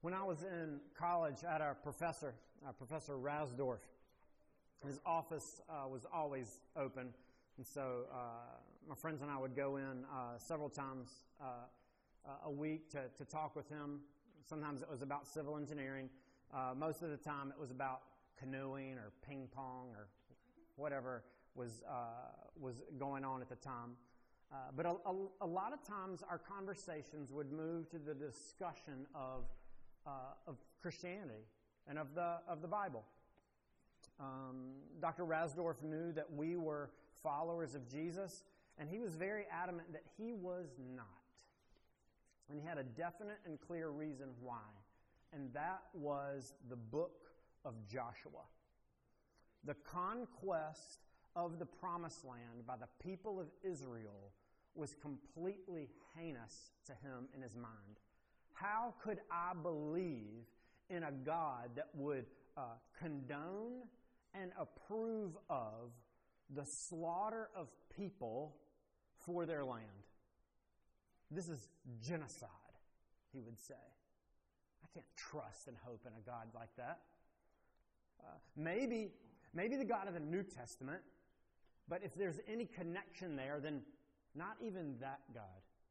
When I was in college, I had a professor, uh, Professor Rasdorf. His office uh, was always open, and so uh, my friends and I would go in uh, several times uh, uh, a week to, to talk with him. Sometimes it was about civil engineering. most of the time, it was about canoeing or ping pong or whatever was was going on at the time. but a, a, a lot of times, our conversations would move to the discussion of uh, of Christianity and of the, of the Bible. Um, Dr. Rasdorf knew that we were followers of Jesus, and he was very adamant that he was not. And he had a definite and clear reason why, and that was the book of Joshua. The conquest of the promised land by the people of Israel was completely heinous to him in his mind. How could I believe in a God that would uh, condone and approve of the slaughter of people for their land? This is genocide, he would say. I can't trust and hope in a God like that. Uh, maybe, maybe the God of the New Testament, but if there's any connection there, then not even that God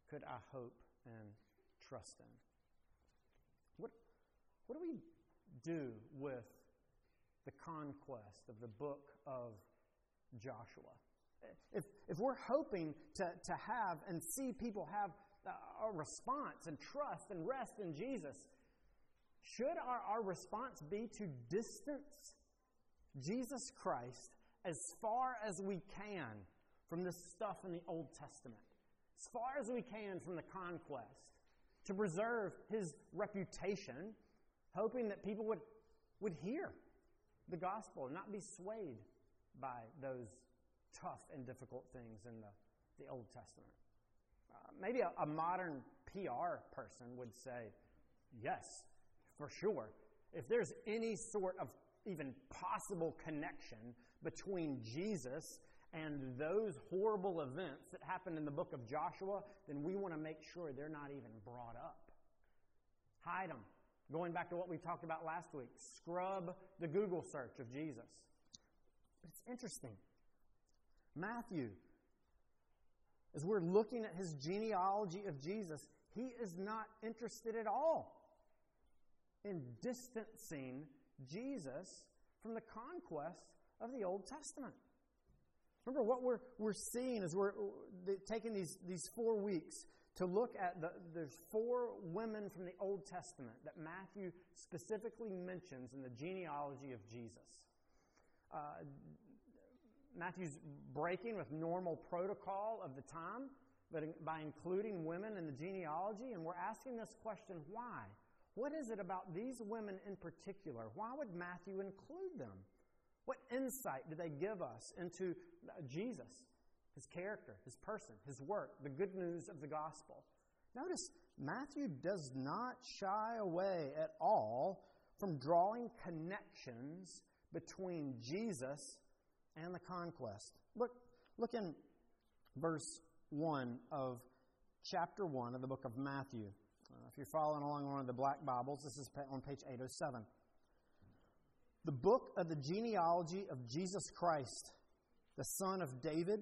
could I hope and trust in. What, do we do with the conquest of the book of Joshua? If, if we're hoping to, to have and see people have a response and trust and rest in Jesus, should our, our response be to distance Jesus Christ as far as we can from this stuff in the Old Testament, as far as we can from the conquest, to preserve his reputation, hoping that people would, would hear the gospel and not be swayed by those tough and difficult things in the, the Old Testament. Uh, maybe a, a modern PR person would say, yes, for sure. If there's any sort of even possible connection between Jesus and those horrible events that happened in the book of Joshua, then we want to make sure they're not even brought up. Hide them. Going back to what we talked about last week, scrub the Google search of Jesus. But it's interesting. Matthew, as we're looking at his genealogy of Jesus, he is not interested at all in distancing Jesus from the conquest of the Old Testament. Remember what we're, we're seeing is we're taking these, these four weeks to look at the, there's four women from the Old Testament that Matthew specifically mentions in the genealogy of Jesus. Uh, Matthew's breaking with normal protocol of the time, but by including women in the genealogy, and we're asking this question why? What is it about these women in particular? Why would Matthew include them? What insight do they give us into Jesus, his character, his person, his work, the good news of the gospel? Notice Matthew does not shy away at all from drawing connections between Jesus and the conquest. Look, look in verse 1 of chapter 1 of the book of Matthew. Uh, if you're following along one of the black Bibles, this is on page 807 the book of the genealogy of Jesus Christ, the son of David,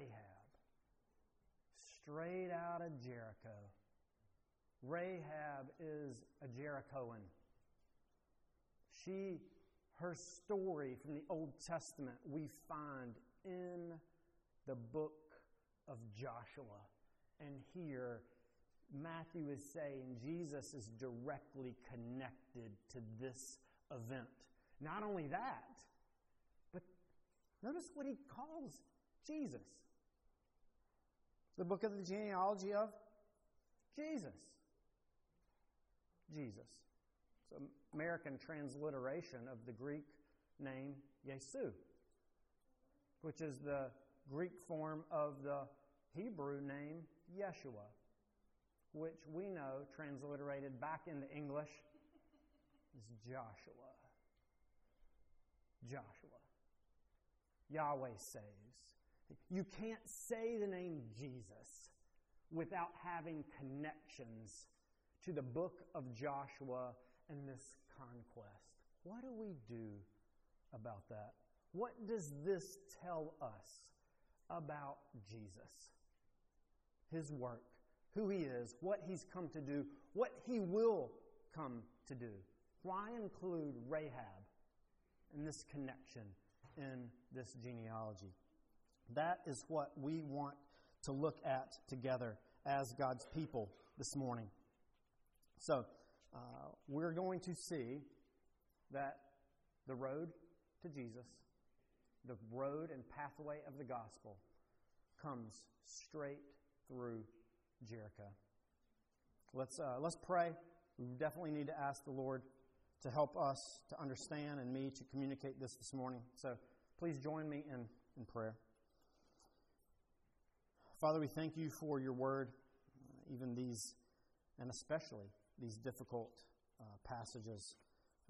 Rahab. Straight out of Jericho. Rahab is a Jerichoan. She, her story from the Old Testament, we find in the book of Joshua. And here Matthew is saying Jesus is directly connected to this event. Not only that, but notice what he calls Jesus. The book of the genealogy of Jesus. Jesus. It's an American transliteration of the Greek name Yesu, which is the Greek form of the Hebrew name Yeshua, which we know transliterated back into English is Joshua. Joshua. Yahweh saves. You can't say the name Jesus without having connections to the book of Joshua and this conquest. What do we do about that? What does this tell us about Jesus? His work, who he is, what he's come to do, what he will come to do. Why include Rahab in this connection in this genealogy? That is what we want to look at together as God's people this morning. So, uh, we're going to see that the road to Jesus, the road and pathway of the gospel, comes straight through Jericho. Let's, uh, let's pray. We definitely need to ask the Lord to help us to understand and me to communicate this this morning. So please join me in, in prayer. Father, we thank you for your word, uh, even these, and especially these difficult uh, passages.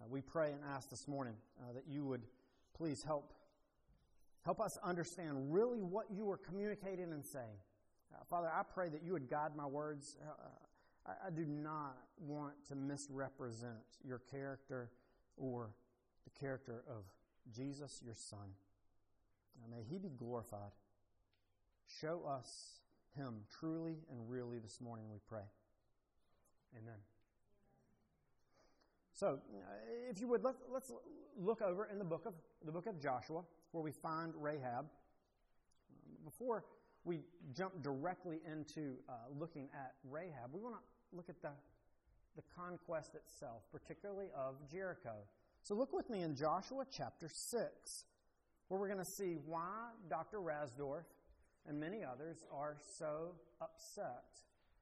Uh, we pray and ask this morning uh, that you would please help help us understand really what you are communicating and saying. Uh, Father, I pray that you would guide my words. Uh, I, I do not want to misrepresent your character or the character of Jesus, your Son. may He be glorified. Show us Him truly and really this morning, we pray. Amen. So, if you would, let, us look over in the book of the book of Joshua, where we find Rahab. Before we jump directly into uh, looking at Rahab, we want to look at the the conquest itself, particularly of Jericho. So, look with me in Joshua chapter six, where we're going to see why Dr. Rasdorf and many others are so upset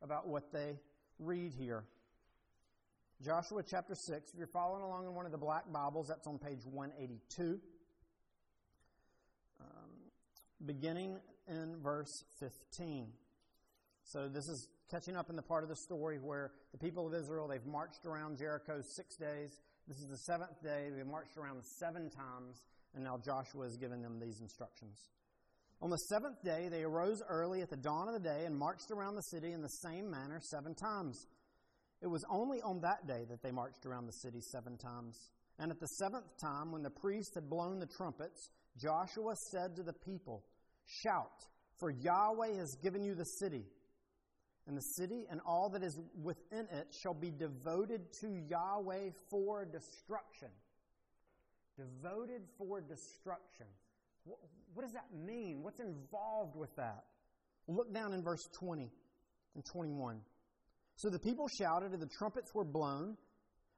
about what they read here. Joshua chapter 6, if you're following along in one of the black Bibles, that's on page 182. Um, beginning in verse 15. So this is catching up in the part of the story where the people of Israel, they've marched around Jericho six days. This is the seventh day. They've marched around seven times, and now Joshua is giving them these instructions. On the seventh day, they arose early at the dawn of the day and marched around the city in the same manner seven times. It was only on that day that they marched around the city seven times. And at the seventh time, when the priests had blown the trumpets, Joshua said to the people, Shout, for Yahweh has given you the city. And the city and all that is within it shall be devoted to Yahweh for destruction. Devoted for destruction. What does that mean? What's involved with that? Look down in verse 20 and 21. So the people shouted, and the trumpets were blown.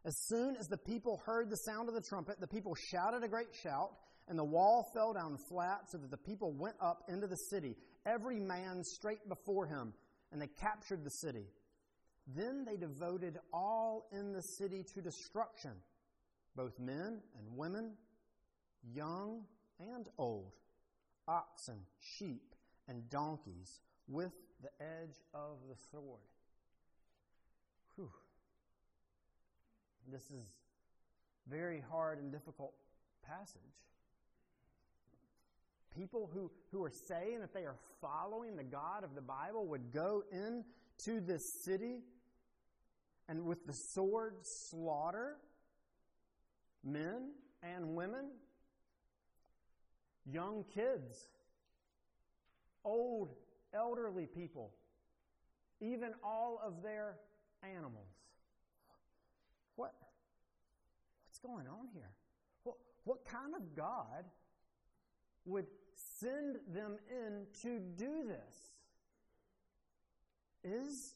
As soon as the people heard the sound of the trumpet, the people shouted a great shout, and the wall fell down flat, so that the people went up into the city, every man straight before him, and they captured the city. Then they devoted all in the city to destruction, both men and women, young and old, oxen, sheep, and donkeys, with the edge of the sword. Whew. This is very hard and difficult passage. People who, who are saying that they are following the God of the Bible would go into this city and with the sword slaughter men and women young kids, old, elderly people, even all of their animals. What, what's going on here? What, what kind of God would send them in to do this? Is,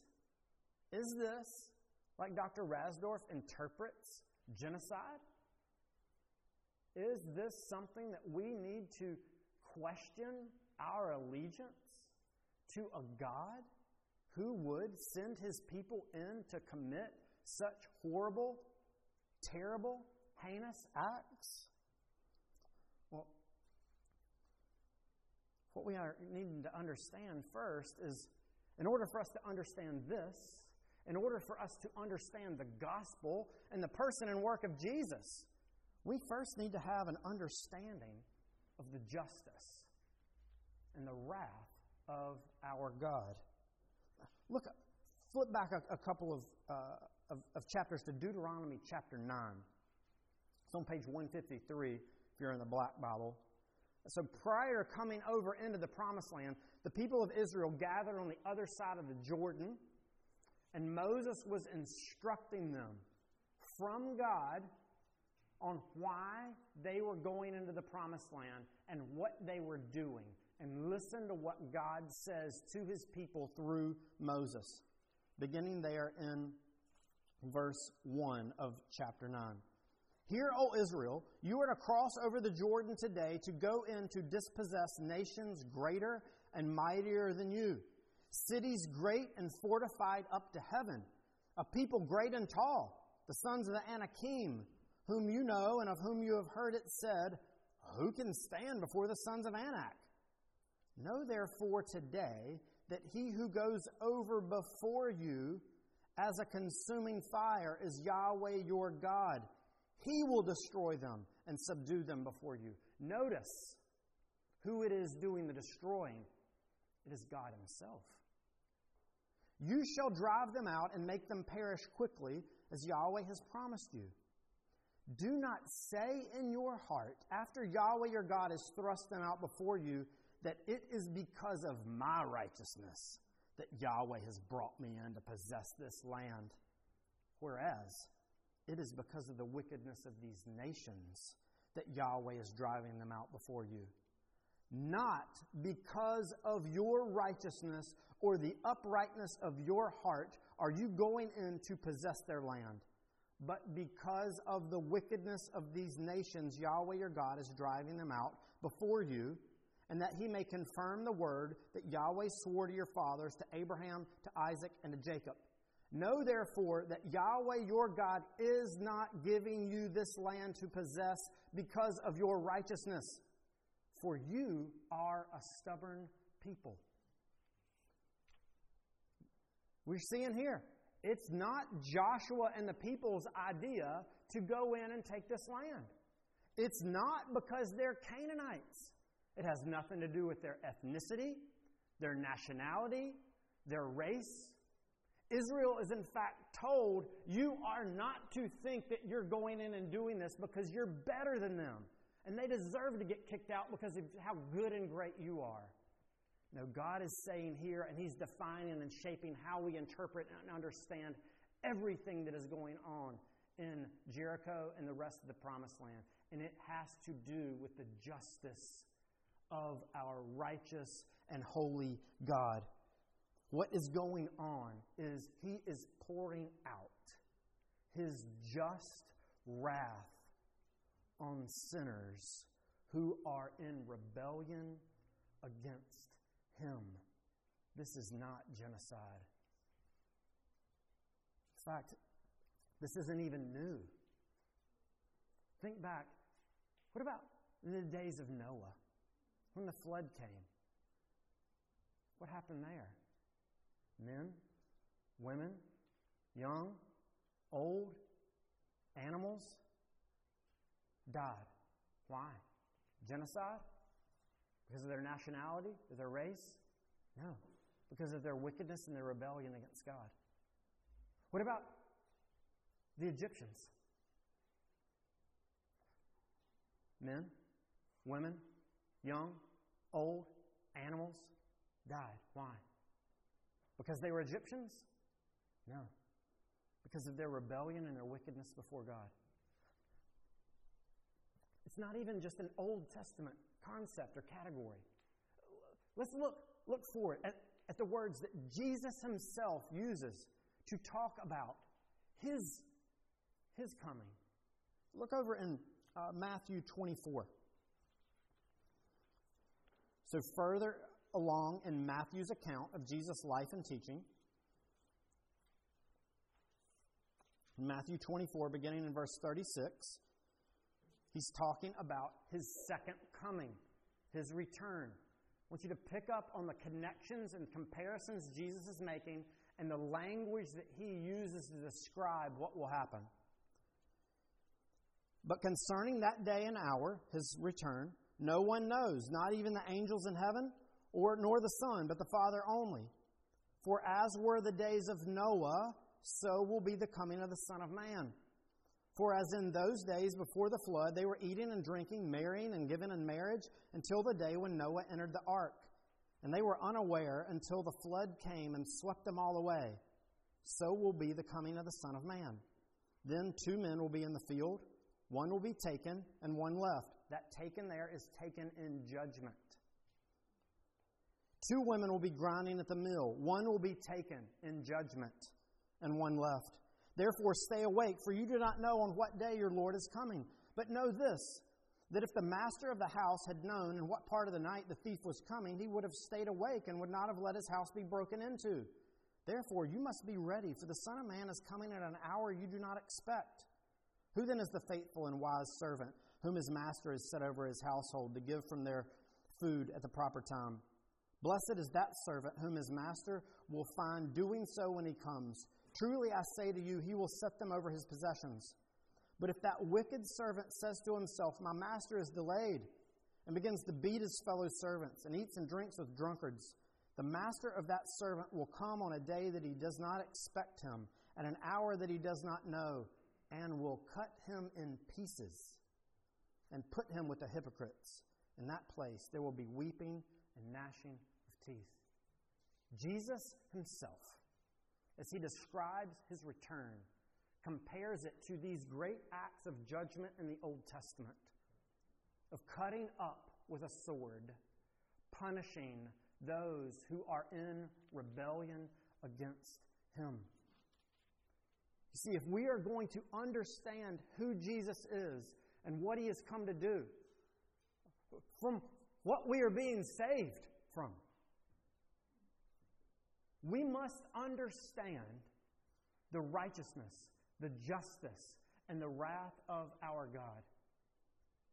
is this, like Dr. Rasdorf interprets, genocide? Is this something that we need to question our allegiance to a God who would send his people in to commit such horrible, terrible, heinous acts? Well, what we are needing to understand first is in order for us to understand this, in order for us to understand the gospel and the person and work of Jesus, we first need to have an understanding of the justice and the wrath of our God. Look, flip back a, a couple of, uh, of, of, chapters to Deuteronomy chapter 9. It's on page 153 if you're in the Black Bible. So prior to coming over into the promised land, the people of Israel gathered on the other side of the Jordan, and Moses was instructing them from God on why they were going into the promised land and what they were doing. And listen to what God says to his people through Moses, beginning there in verse 1 of chapter 9. Hear, O Israel, you are to cross over the Jordan today to go in to dispossess nations greater and mightier than you, cities great and fortified up to heaven, a people great and tall, the sons of the Anakim, whom you know and of whom you have heard it said, Who can stand before the sons of Anak? Know therefore today that he who goes over before you as a consuming fire is Yahweh your God he will destroy them and subdue them before you. Notice who it is doing the destroying. It is God Himself. You shall drive them out and make them perish quickly, as Yahweh has promised you. Do not say in your heart, after Yahweh your God has thrust them out before you, that it is because of my righteousness that Yahweh has brought me in to possess this land. Whereas, it is because of the wickedness of these nations that Yahweh is driving them out before you. Not because of your righteousness or the uprightness of your heart are you going in to possess their land, but because of the wickedness of these nations, Yahweh your God is driving them out before you, and that he may confirm the word that Yahweh swore to your fathers, to Abraham, to Isaac, and to Jacob. Know therefore that Yahweh your God is not giving you this land to possess because of your righteousness, for you are a stubborn people. We're seeing here, it's not Joshua and the people's idea to go in and take this land. It's not because they're Canaanites. It has nothing to do with their ethnicity, their nationality, their race. Israel is in fact told, You are not to think that you're going in and doing this because you're better than them. And they deserve to get kicked out because of how good and great you are. No, God is saying here, and He's defining and shaping how we interpret and understand everything that is going on in Jericho and the rest of the promised land. And it has to do with the justice of our righteous and holy God. What is going on is he is pouring out his just wrath on sinners who are in rebellion against him. This is not genocide. In fact, this isn't even new. Think back. What about the days of Noah when the flood came? What happened there? men, women, young, old, animals died. Why? Genocide? Because of their nationality, of their race? No. Because of their wickedness and their rebellion against God. What about the Egyptians? Men, women, young, old, animals died. Why? Because they were Egyptians? No. Because of their rebellion and their wickedness before God. It's not even just an Old Testament concept or category. Let's look, look forward at, at the words that Jesus himself uses to talk about his, his coming. Look over in uh, Matthew 24. So, further along in Matthew's account of Jesus' life and teaching. Matthew 24, beginning in verse 36, he's talking about his second coming, his return. I want you to pick up on the connections and comparisons Jesus is making and the language that he uses to describe what will happen. But concerning that day and hour, his return, no one knows, not even the angels in heaven, or nor the Son, but the Father only. For as were the days of Noah, so will be the coming of the Son of Man. For as in those days before the flood, they were eating and drinking, marrying and giving in marriage, until the day when Noah entered the ark. And they were unaware until the flood came and swept them all away. So will be the coming of the Son of Man. Then two men will be in the field, one will be taken, and one left. That taken there is taken in judgment. Two women will be grinding at the mill, one will be taken in judgment, and one left. Therefore, stay awake, for you do not know on what day your Lord is coming. But know this that if the master of the house had known in what part of the night the thief was coming, he would have stayed awake and would not have let his house be broken into. Therefore, you must be ready, for the Son of Man is coming at an hour you do not expect. Who then is the faithful and wise servant whom his master has set over his household to give from their food at the proper time? Blessed is that servant whom his master will find doing so when he comes. Truly I say to you, he will set them over his possessions. But if that wicked servant says to himself, My master is delayed, and begins to beat his fellow servants, and eats and drinks with drunkards, the master of that servant will come on a day that he does not expect him, at an hour that he does not know, and will cut him in pieces and put him with the hypocrites. In that place there will be weeping and gnashing of teeth. Jesus himself as he describes his return, compares it to these great acts of judgment in the Old Testament of cutting up with a sword, punishing those who are in rebellion against him. You see, if we are going to understand who Jesus is and what he has come to do, from what we are being saved from, we must understand the righteousness, the justice, and the wrath of our God.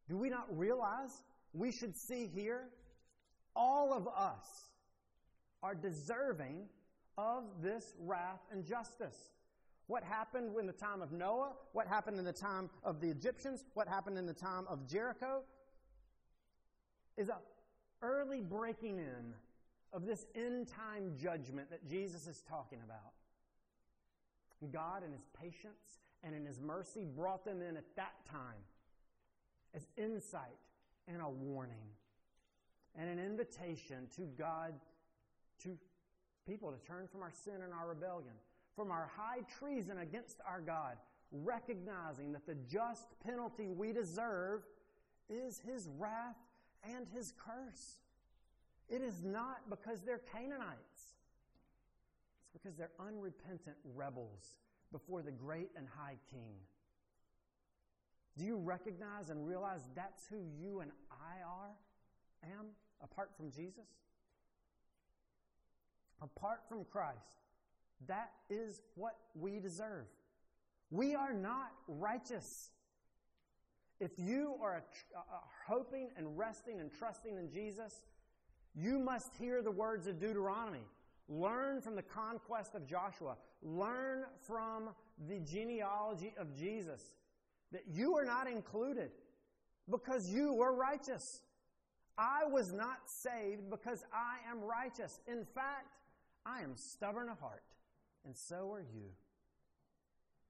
Do we not realize we should see here all of us are deserving of this wrath and justice? What happened in the time of Noah? What happened in the time of the Egyptians? What happened in the time of Jericho? Is a early breaking in of this end time judgment that Jesus is talking about. God, in His patience and in His mercy, brought them in at that time as insight and a warning and an invitation to God, to people to turn from our sin and our rebellion, from our high treason against our God, recognizing that the just penalty we deserve is His wrath and His curse. It is not because they're Canaanites. It's because they're unrepentant rebels before the great and high king. Do you recognize and realize that's who you and I are, am, apart from Jesus? Apart from Christ, that is what we deserve. We are not righteous. If you are uh, uh, hoping and resting and trusting in Jesus, you must hear the words of Deuteronomy. Learn from the conquest of Joshua. Learn from the genealogy of Jesus that you are not included because you were righteous. I was not saved because I am righteous. In fact, I am stubborn of heart, and so are you.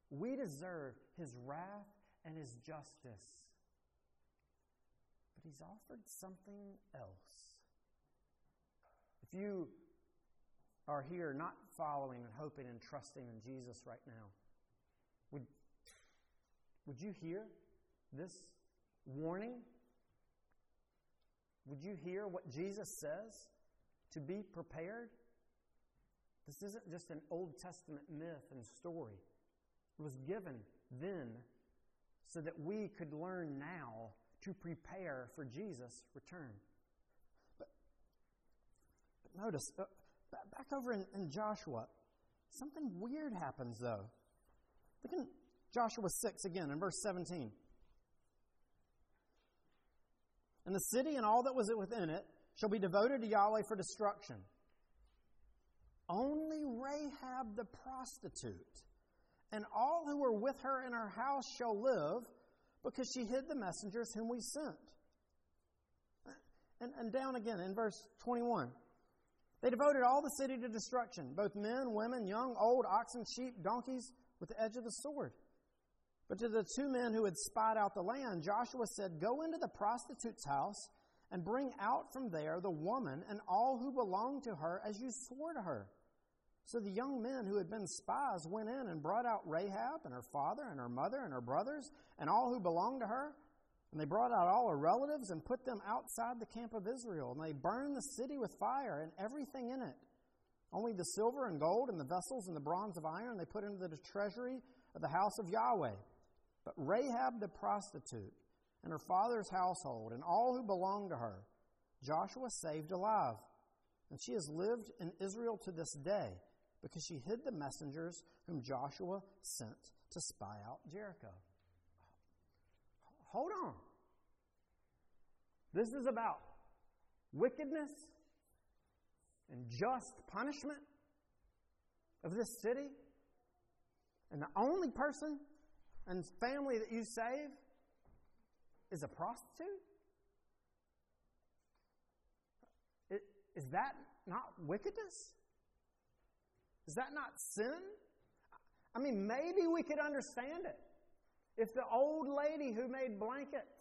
We deserve his wrath and his justice. But he's offered something else you are here not following and hoping and trusting in Jesus right now, would, would you hear this warning? Would you hear what Jesus says to be prepared? This isn't just an Old Testament myth and story. It was given then so that we could learn now to prepare for Jesus' return notice, uh, back over in, in Joshua, something weird happens though. Look in Joshua 6 again in verse 17. And the city and all that was within it shall be devoted to Yahweh for destruction. Only Rahab the prostitute and all who were with her in her house shall live because she hid the messengers whom we sent. And, and down again in verse 21. They devoted all the city to destruction, both men, women, young, old, oxen, sheep, donkeys, with the edge of the sword. But to the two men who had spied out the land, Joshua said, Go into the prostitute's house and bring out from there the woman and all who belong to her as you swore to her. So the young men who had been spies went in and brought out Rahab and her father and her mother and her brothers and all who belonged to her. And they brought out all her relatives and put them outside the camp of Israel. And they burned the city with fire and everything in it. Only the silver and gold and the vessels and the bronze of iron they put into the treasury of the house of Yahweh. But Rahab the prostitute and her father's household and all who belonged to her, Joshua saved alive. And she has lived in Israel to this day because she hid the messengers whom Joshua sent to spy out Jericho. Hold on. This is about wickedness and just punishment of this city. And the only person and family that you save is a prostitute? Is that not wickedness? Is that not sin? I mean, maybe we could understand it. If the old lady who made blankets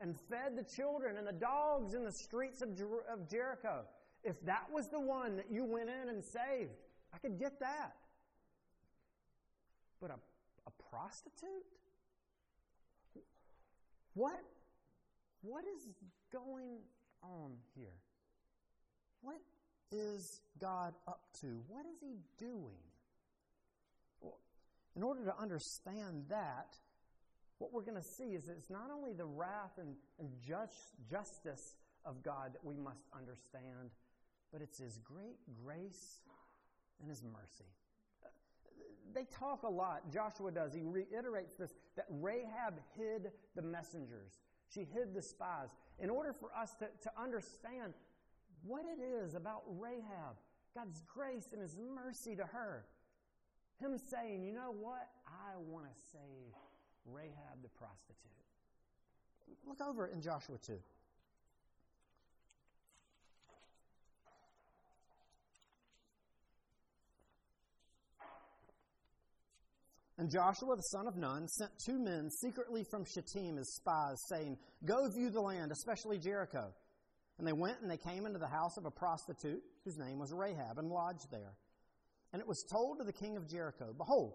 and fed the children and the dogs in the streets of, Jer- of Jericho, if that was the one that you went in and saved, I could get that. But a, a prostitute? What, what is going on here? What is God up to? What is He doing? Well, in order to understand that, what we're going to see is it's not only the wrath and, and just, justice of God that we must understand, but it's His great grace and His mercy. Uh, they talk a lot, Joshua does. He reiterates this that Rahab hid the messengers, she hid the spies. In order for us to, to understand what it is about Rahab, God's grace and His mercy to her. Him saying, you know what? I want to save Rahab the prostitute. Look over in Joshua 2. And Joshua the son of Nun sent two men secretly from Shittim as spies, saying, Go view the land, especially Jericho. And they went and they came into the house of a prostitute whose name was Rahab and lodged there. And it was told to the king of Jericho, Behold,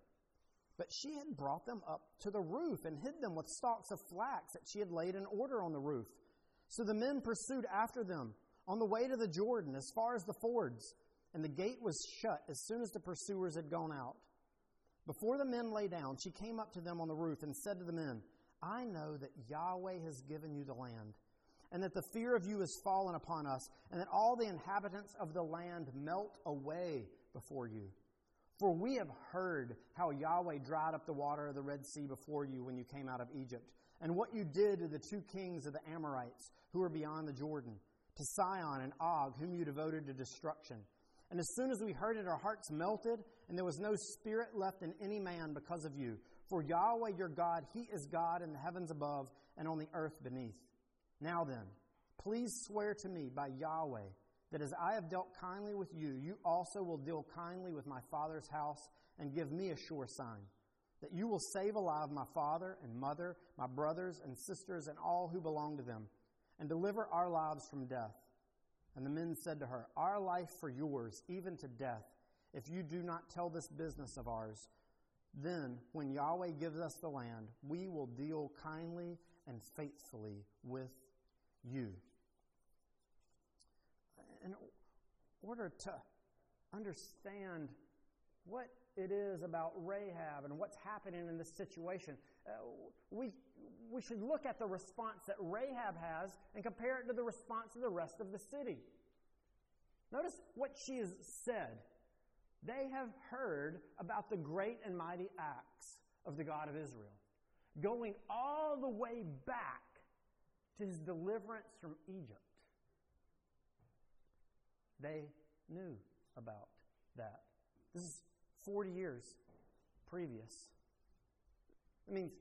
But she had brought them up to the roof and hid them with stalks of flax that she had laid in order on the roof. So the men pursued after them on the way to the Jordan as far as the fords, and the gate was shut as soon as the pursuers had gone out. Before the men lay down, she came up to them on the roof and said to the men, I know that Yahweh has given you the land and that the fear of you has fallen upon us, and that all the inhabitants of the land melt away before you. For we have heard how Yahweh dried up the water of the Red Sea before you when you came out of Egypt, and what you did to the two kings of the Amorites who were beyond the Jordan, to Sihon and Og, whom you devoted to destruction. And as soon as we heard it, our hearts melted, and there was no spirit left in any man because of you. For Yahweh your God, He is God in the heavens above and on the earth beneath. Now then, please swear to me by Yahweh that as I have dealt kindly with you, you also will deal kindly with my father's house and give me a sure sign that you will save alive my father and mother, my brothers and sisters, and all who belong to them, and deliver our lives from death. And the men said to her, Our life for yours, even to death, if you do not tell this business of ours. Then, when Yahweh gives us the land, we will deal kindly and faithfully with you. In order to understand what it is about Rahab and what's happening in this situation, uh, we, we should look at the response that Rahab has and compare it to the response of the rest of the city. Notice what she has said. They have heard about the great and mighty acts of the God of Israel, going all the way back to his deliverance from Egypt. They knew about that. This is 40 years previous. I mean,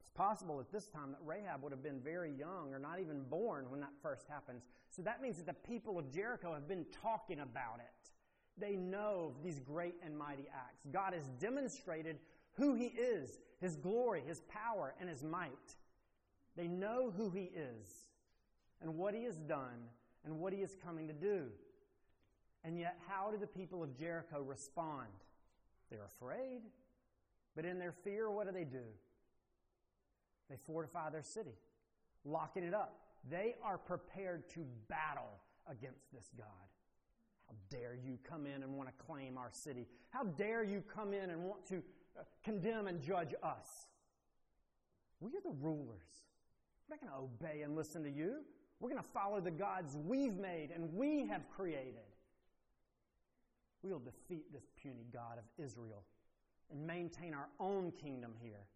it's possible at this time that Rahab would have been very young or not even born when that first happens. So that means that the people of Jericho have been talking about it. They know these great and mighty acts. God has demonstrated who He is, His glory, His power, and His might. They know who He is and what He has done and what He is coming to do. And yet, how do the people of Jericho respond? They're afraid. But in their fear, what do they do? They fortify their city, locking it up. They are prepared to battle against this God. How dare you come in and want to claim our city? How dare you come in and want to uh, condemn and judge us? We are the rulers. We're not going to obey and listen to you. We're going to follow the gods we've made and we have created. We will defeat this puny God of Israel and maintain our own kingdom here.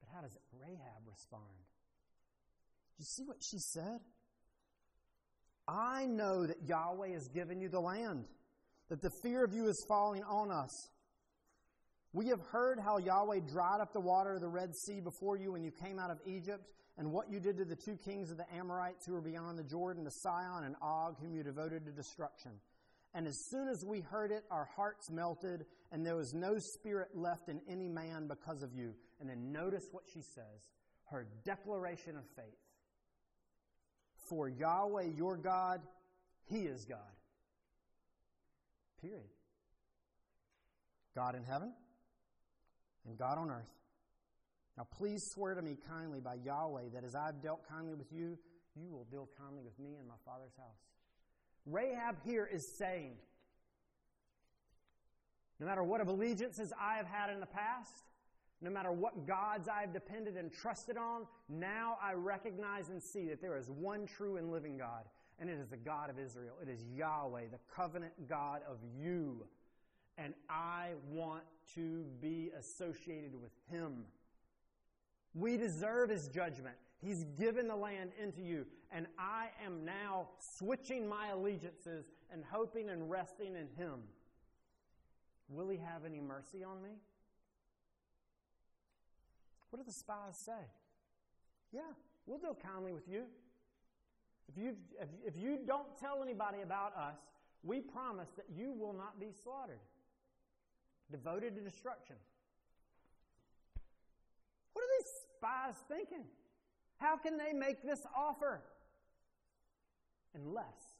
But how does Rahab respond? Do you see what she said? I know that Yahweh has given you the land, that the fear of you is falling on us. We have heard how Yahweh dried up the water of the Red Sea before you when you came out of Egypt, and what you did to the two kings of the Amorites who were beyond the Jordan, to Sihon and Og, whom you devoted to destruction. And as soon as we heard it, our hearts melted, and there was no spirit left in any man because of you. And then notice what she says her declaration of faith. For Yahweh your God, He is God. Period. God in heaven and God on earth. Now please swear to me kindly by Yahweh that as I've dealt kindly with you, you will deal kindly with me and my Father's house. Rahab here is saying, no matter what of allegiances I have had in the past, no matter what gods I've depended and trusted on, now I recognize and see that there is one true and living God, and it is the God of Israel. It is Yahweh, the covenant God of you. And I want to be associated with Him. We deserve His judgment. He's given the land into you, and I am now switching my allegiances and hoping and resting in Him. Will He have any mercy on me? What do the spies say? Yeah, we'll deal kindly with you. If you, if, if you don't tell anybody about us, we promise that you will not be slaughtered, devoted to destruction. What are these spies thinking? How can they make this offer? Unless,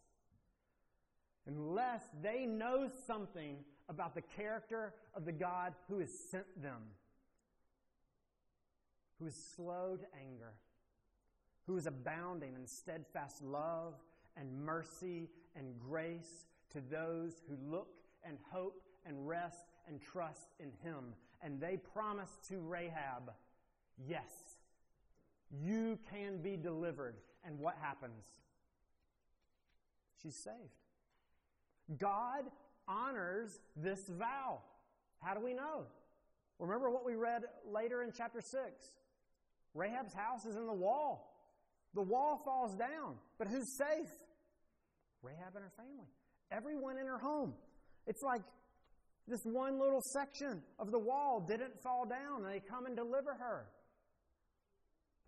unless they know something about the character of the God who has sent them who is slow to anger, who is abounding in steadfast love and mercy and grace to those who look and hope and rest and trust in him. And they promise to Rahab, yes, you can be delivered. And what happens? She's saved. God honors this vow. How do we know? Remember what we read later in chapter 6. Rahab's house is in the wall. The wall falls down. But who's safe? Rahab and her family. Everyone in her home. It's like this one little section of the wall didn't fall down they come and deliver her.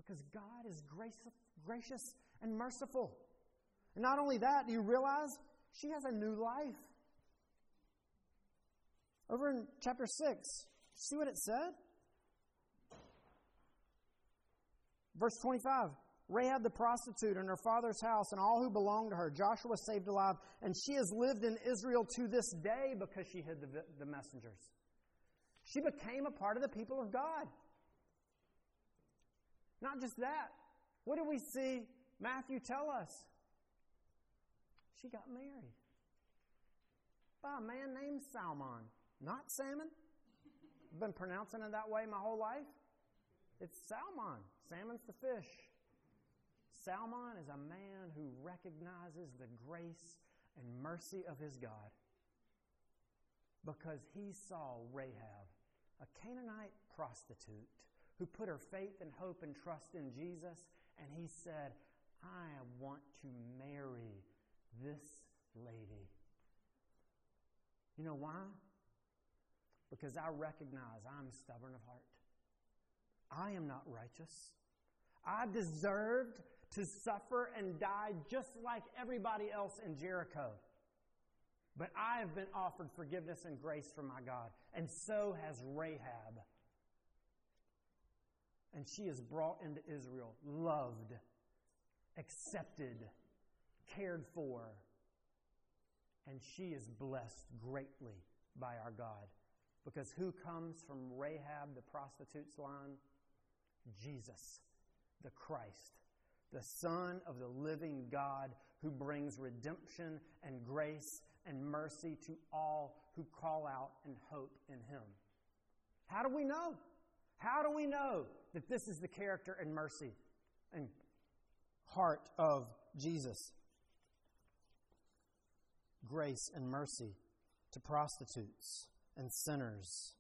Because God is gracious, and merciful. And not only that, do you realize she has a new life? Over in chapter 6, see what it said? Verse 25 Rahab the prostitute and her father's house and all who belonged to her, Joshua saved alive, and she has lived in Israel to this day because she hid the, the messengers. She became a part of the people of God. Not just that. What do we see Matthew tell us? She got married by a man named Salmon, not Salmon. I've been pronouncing it that way my whole life. It's Salmon. Salmon's the fish. Salmon is a man who recognizes the grace and mercy of his God because he saw Rahab, a Canaanite prostitute, who put her faith and hope and trust in Jesus, and he said, I want to marry this lady. You know why? Because I recognize I'm stubborn of heart. I am not righteous. I deserved to suffer and die just like everybody else in Jericho. But I have been offered forgiveness and grace from my God, and so has Rahab. And she is brought into Israel, loved, accepted, cared for, and she is blessed greatly by our God. Because who comes from Rahab, the prostitute's line? Jesus, the Christ, the Son of the living God who brings redemption and grace and mercy to all who call out and hope in Him. How do we know? How do we know that this is the character and mercy and heart of Jesus? Grace and mercy to prostitutes and sinners.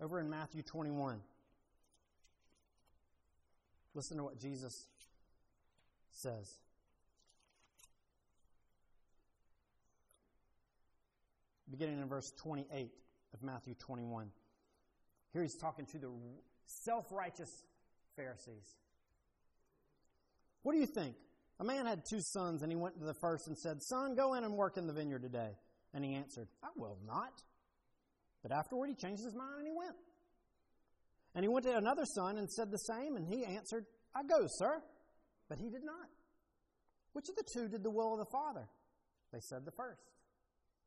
Over in Matthew 21, listen to what Jesus says. Beginning in verse 28 of Matthew 21. Here he's talking to the self righteous Pharisees. What do you think? A man had two sons, and he went to the first and said, Son, go in and work in the vineyard today. And he answered, I will not. But afterward he changed his mind and he went. And he went to another son and said the same, and he answered, I go, sir. But he did not. Which of the two did the will of the Father? They said the first.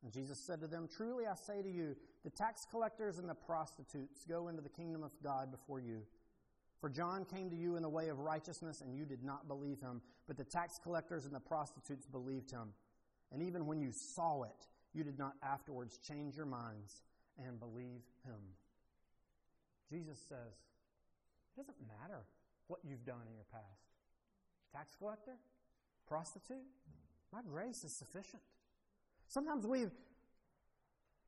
And Jesus said to them, Truly I say to you, the tax collectors and the prostitutes go into the kingdom of God before you. For John came to you in the way of righteousness, and you did not believe him, but the tax collectors and the prostitutes believed him. And even when you saw it, you did not afterwards change your minds and believe him. Jesus says, it doesn't matter what you've done in your past. Tax collector? Prostitute? My grace is sufficient. Sometimes we've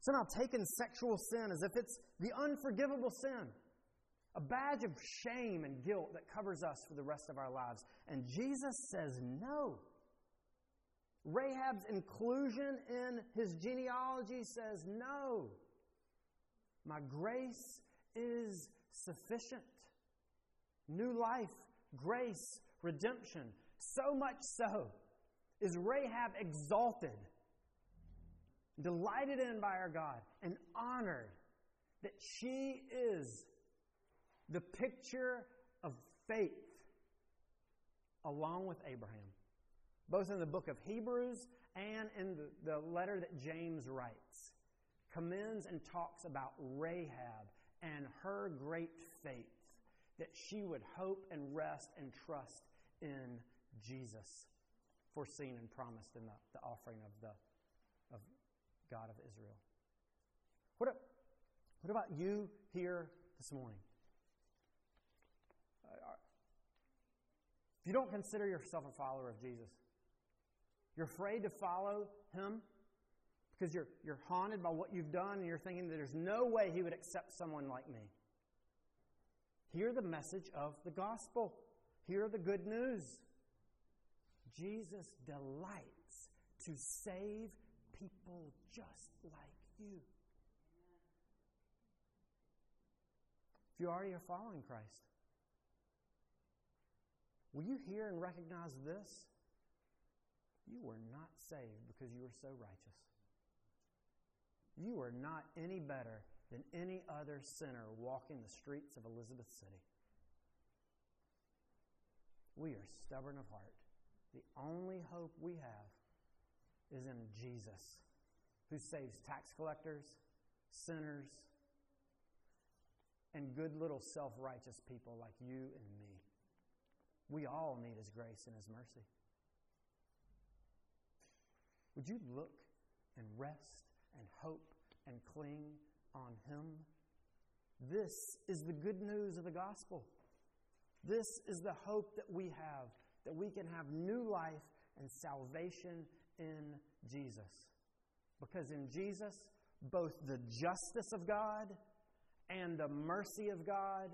somehow taken sexual sin as if it's the unforgivable sin, a badge of shame and guilt that covers us for the rest of our lives. And Jesus says no. Rahab's inclusion in his genealogy says no. My grace is sufficient. New life, grace, redemption. So much so is Rahab exalted, delighted in by our God, and honored that she is the picture of faith along with Abraham, both in the book of Hebrews and in the, the letter that James writes commends and talks about Rahab and her great faith that she would hope and rest and trust in Jesus, foreseen and promised in the, the offering of the God of Israel. What, what about you here this morning? Uh, if you don't consider yourself a follower of Jesus, you're afraid to follow him because you're, you're haunted by what you've done and you're thinking that there's no way he would accept someone like me. Hear the message of the gospel. Hear the good news. Jesus delights to save people just like you. If you already are following Christ, will you hear and recognize this? You were not saved because you were so righteous. You are not any better than any other sinner walking the streets of Elizabeth City. We are stubborn of heart. The only hope we have is in Jesus, who saves tax collectors, sinners, and good little self righteous people like you and me. We all need His grace and His mercy. Would you look and rest and hope and cling on Him? This is the good news of the gospel. This is the hope that we have, that we can have new life and salvation in Jesus. Because in Jesus, both the justice of God and the mercy of God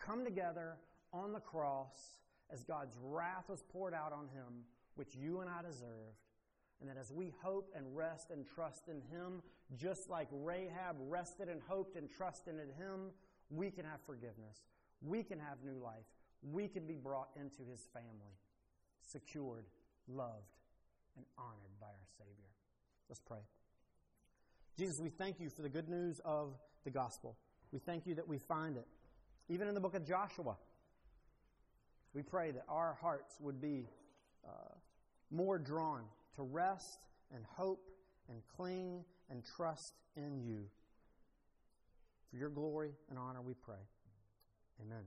come together on the cross as God's wrath was poured out on him, which you and I deserved. And that as we hope and rest and trust in him, just like Rahab rested and hoped and trusted in him, we can have forgiveness. We can have new life. We can be brought into his family, secured, loved, and honored by our Savior. Let's pray. Jesus, we thank you for the good news of the gospel. We thank you that we find it. Even in the book of Joshua, we pray that our hearts would be uh, more drawn to rest and hope and cling and trust in you. For your glory and honor, we pray. Amen.